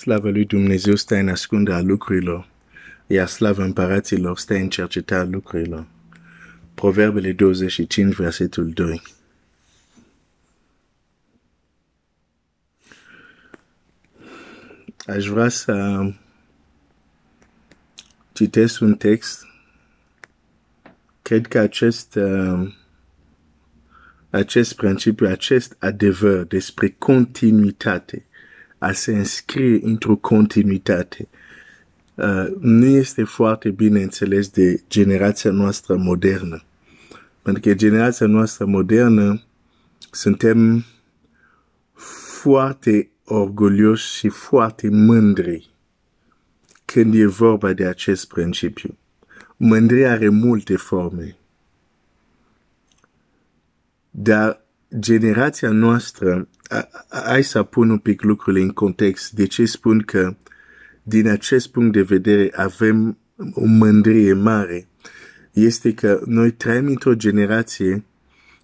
Slava lui Dumnezeu stă în ascunderea lucrurilor, iar slava împăraților stă în cercetarea lucrurilor. Proverbele 25, versetul 2. Aș vrea să citesc un text. Cred că acest, uh, acest principiu, acest adevăr despre continuitate, a se înscrie într-o continuitate, uh, nu este foarte bine înțeles de generația noastră modernă. Pentru că generația noastră modernă suntem foarte orgolioși și foarte mândri când e vorba de acest principiu. Mândria are multe forme. Dar generația noastră, hai să pun un pic lucrurile în context. De ce spun că din acest punct de vedere avem o mândrie mare? Este că noi trăim într-o generație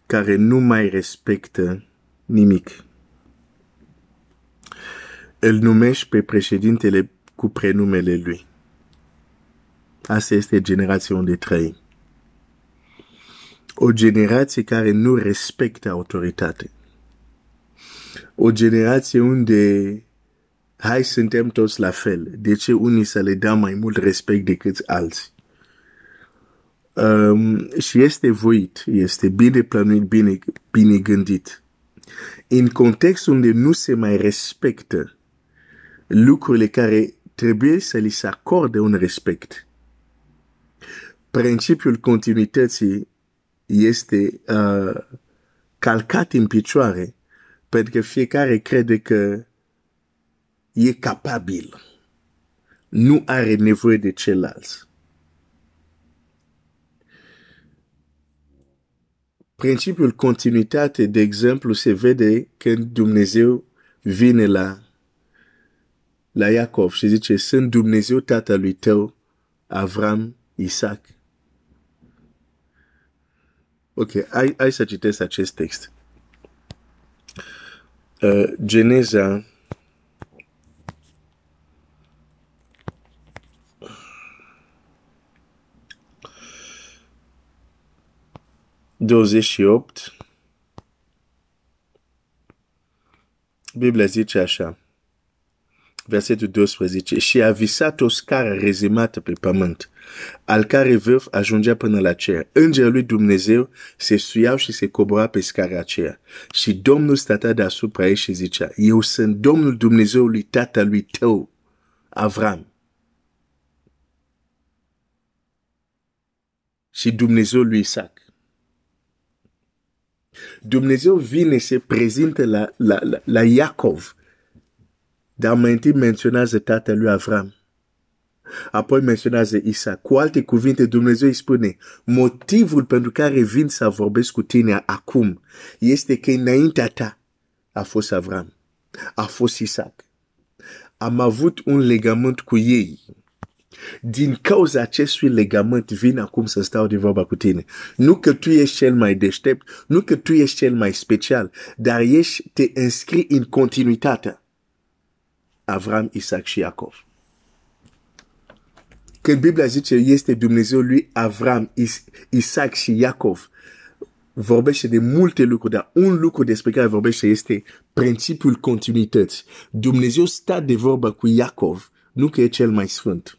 care nu mai respectă nimic. Îl numești pe președintele cu prenumele lui. Asta este generația unde trăim. O generație care nu respectă autoritate. O generație unde hai suntem toți la fel. De ce unii să le dea mai mult respect decât alții? Um, și este voit, este bine planuit, bine, bine gândit. În context unde nu se mai respectă lucrurile care trebuie să li se acorde un respect. Principiul continuității este uh, calcat în picioare pentru că fiecare crede că e capabil. Nu are nevoie de celălalt. Principiul continuitate, de exemplu, se vede când Dumnezeu vine la la Iacov și zice, sunt Dumnezeu tatălui tău, Avram, Isaac. Ok, hai, hai să citesc acest text. Uh, Geneza. douăzeci și opt. Biblia zice așa versetul 12, și a visat o scară rezemată pe pământ, al care vârf ajungea până la cer. Îngerul lui Dumnezeu se suiau și se cobora pe scara aceea. Și Domnul stătea deasupra ei și zicea, Eu sunt Domnul Dumnezeului tatălui tău, Avram. Și Dumnezeul lui Isaac. Dumnezeu vine se prezinte la, la, la, la Iacov dar mai întâi menționează tatălui Avram. Apoi menționează Isaac. Cu alte cuvinte, Dumnezeu îi spune, motivul pentru care vin să vorbesc cu tine acum este că înaintea ta a fost Avram, a fost Isaac. Am avut un legământ cu ei. Din cauza acestui legământ vin acum să stau de vorba cu tine. Nu că tu ești cel mai deștept, nu că tu ești cel mai special, dar ești, te înscrii în continuitate. Avram, Isaac și Iacov. Când Biblia zice este Dumnezeu lui Avram, Is Isaac și Iacov, vorbește de multe lucruri, dar un lucru despre care vorbește este principiul continuității. Dumnezeu stă de vorbă cu Iacov, nu că e cel mai sfânt.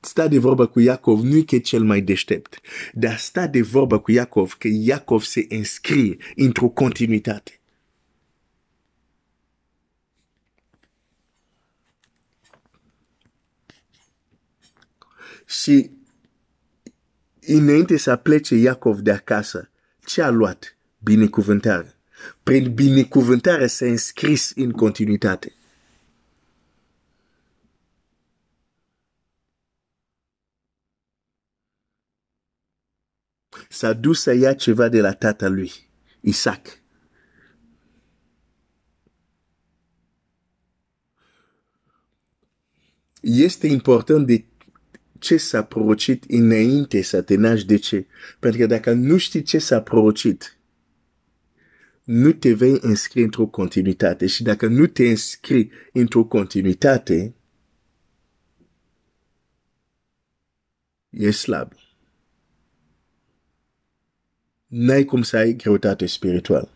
Sta de vorbă cu Iacov, nu că e cel mai deștept, dar sta de vorbă cu Iacov că Iacov se înscrie într-o continuitate. Și înainte să plece Iacov de acasă, ce a luat? Binecuvântare. Prin binecuvântare s-a înscris în continuitate. S-a dus să ia ceva de la tata lui, Isaac. Este important de ce s-a prorocit înainte să te naști. De ce? Pentru că dacă nu știi ce s-a prorocit, nu te vei înscrie într-o continuitate și dacă nu te înscrii într-o continuitate, e slab. N-ai cum să ai greutate spirituală.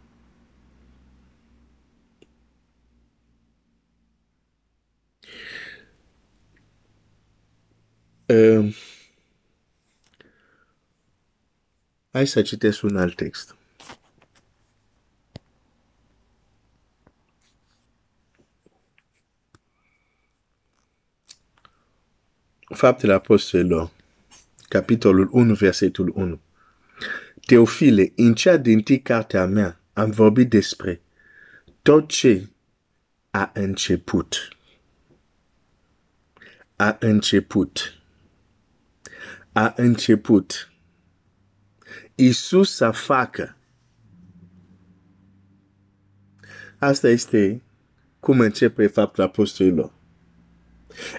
Uh, hai să citesc un alt text. Faptele Apostolilor, capitolul 1, versetul 1. Teofile, în cea din tâi cartea mea am vorbit despre tot ce a început. A început. A început. Isus să facă. Asta este cum începe faptul apostolilor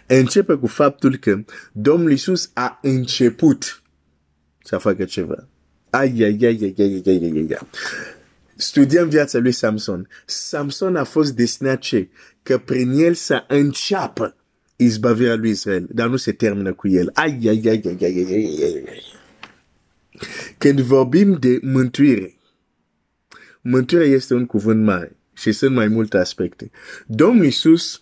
începe cu faptul că Domnul Iisus a început să facă ceva. Ai, ai, ai, ai, ai, ai, ai, ai. Studiem viața lui Samson. Samson a fost destinat ce? Că prin el să înceapă izbavirea lui Israel, dar nu se termină cu el. Ai, ai, ai, ai, ai, ai, ai, ai. Când vorbim de mântuire, mântuirea este un cuvânt mare și sunt mai multe aspecte. Domnul Iisus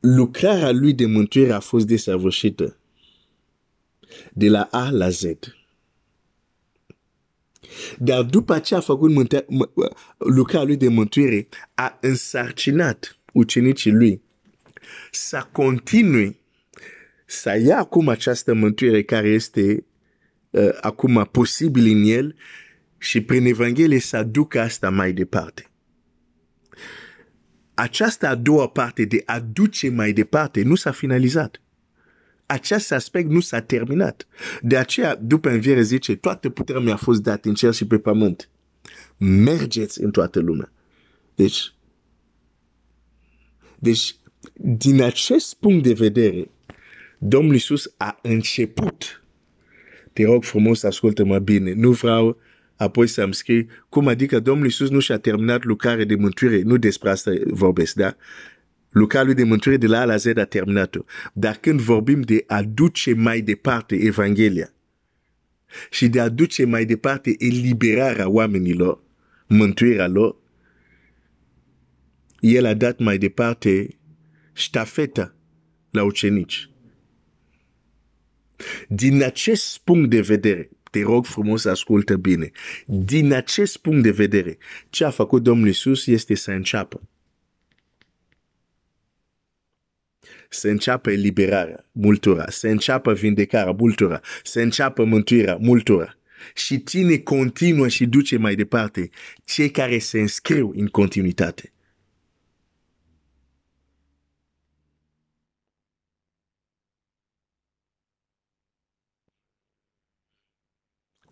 lucrarea lui de mântuire a fost desăvârșită. De la A la Z. Dar după ce a făcut lucrarea lui de mântuire, a însarcinat ucenicii lui să continue să ia acum această mântuire care este uh, acum posibil în el și prin Evanghelie să ducă asta mai departe această a doua parte de a duce mai departe nu s-a finalizat. Acest aspect nu s-a terminat. De aceea, după înviere zice, toată puterea mi-a fost dată în cer și pe pământ. Mergeți în toată lumea. Deci, deci, din acest punct de vedere, Domnul Iisus a început. Te rog frumos, ascultă-mă bine. Nu vreau apoi să-mi scrie cum adică Domnul Iisus nu și-a terminat lucrarea de mântuire, nu despre asta vorbesc, da? Lucrarea lui de mântuire de la A la Z a terminat-o. Dar când vorbim de a duce mai departe Evanghelia și de a duce mai departe eliberarea oamenilor, mântuirea lor, el a dat mai departe ștafeta la ucenici. Din acest punct de vedere, te rog frumos, ascultă bine. Din acest punct de vedere, ce a făcut Domnul Iisus este să înceapă. Să înceapă eliberarea, multora, să înceapă vindecarea, multora, să înceapă mântuirea, multora. Și tine continuă și duce mai departe cei care se înscriu în continuitate.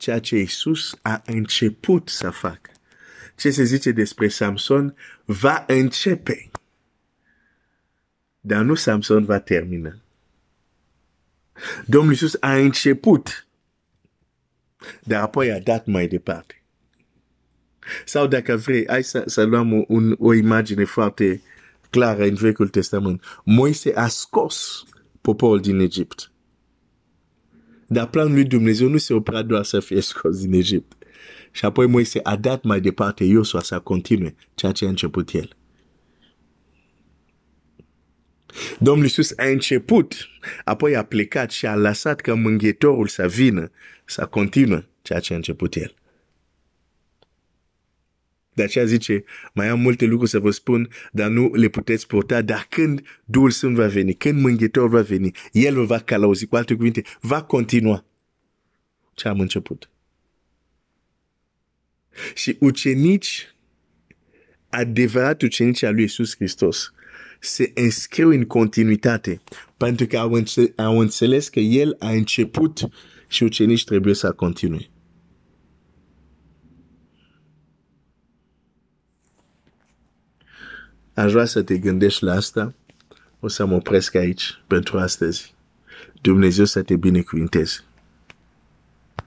Ceea ce Isus a început să facă. Ce se zice despre Samson va începe. Dar nu Samson va termina. Domnul Iisus a început, dar apoi a dat mai departe. Sau dacă vrei, hai să, să luăm un, o imagine foarte clară în Vechiul Testament. Moise a scos poporul din Egipt. Dar planul lui Dumnezeu nu se oprea doar să fie scos din Egipt. Și apoi Moise a dat mai departe Iosua să continue ceea ce a început el. Domnul Iisus a început, apoi a plecat și a lăsat ca mânghetorul să vină, să continue ceea ce a început el. De aceea zice, mai am multe lucruri să vă spun, dar nu le puteți purta, dar când Duhul Sfânt va veni, când Mânghetorul va veni, El vă va calauzi, cu alte cuvinte, va continua ce am început. Și ucenici, adevărat ucenici al lui Iisus Hristos, se înscriu în continuitate, pentru că au, au înțeles că El a început și ucenici trebuie să continue. Aș vrea să te gândești la asta. O să mă opresc aici pentru astăzi. Dumnezeu să te binecuvinteze.